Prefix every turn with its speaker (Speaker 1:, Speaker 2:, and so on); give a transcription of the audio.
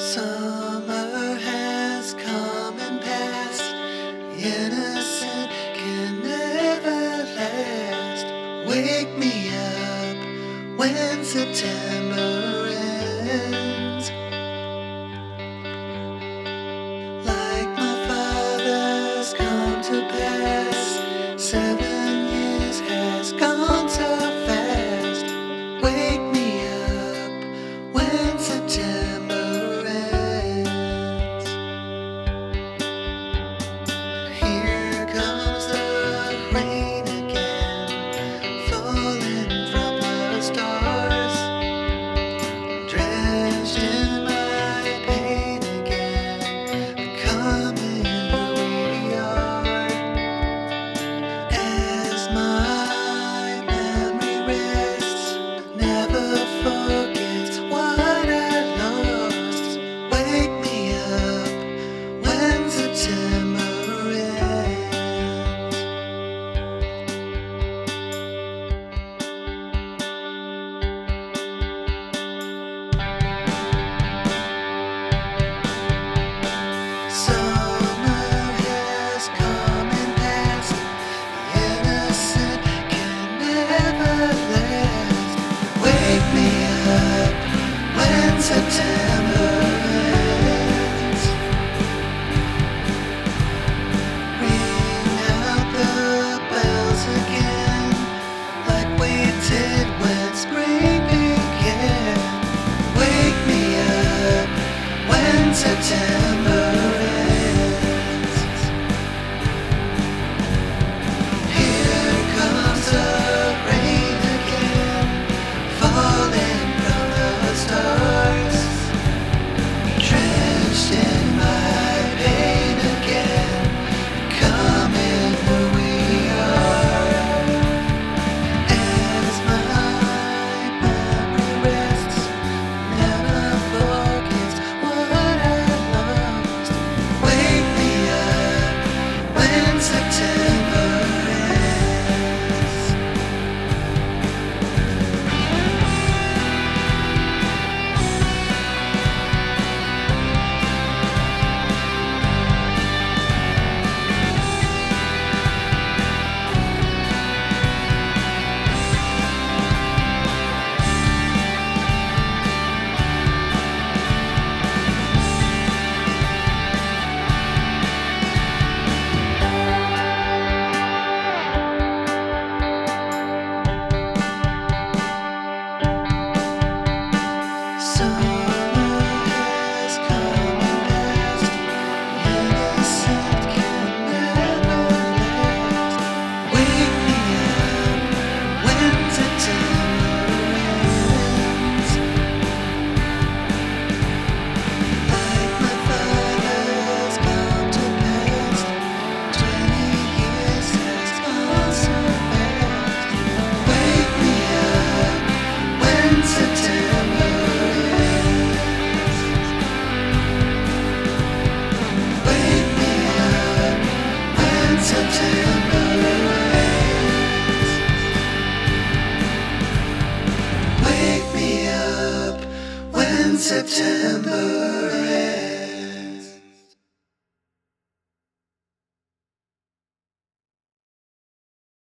Speaker 1: Summer has come and passed. Innocent can never last. Wake me up when September ends. Like my father's come to pass. Seven me. September.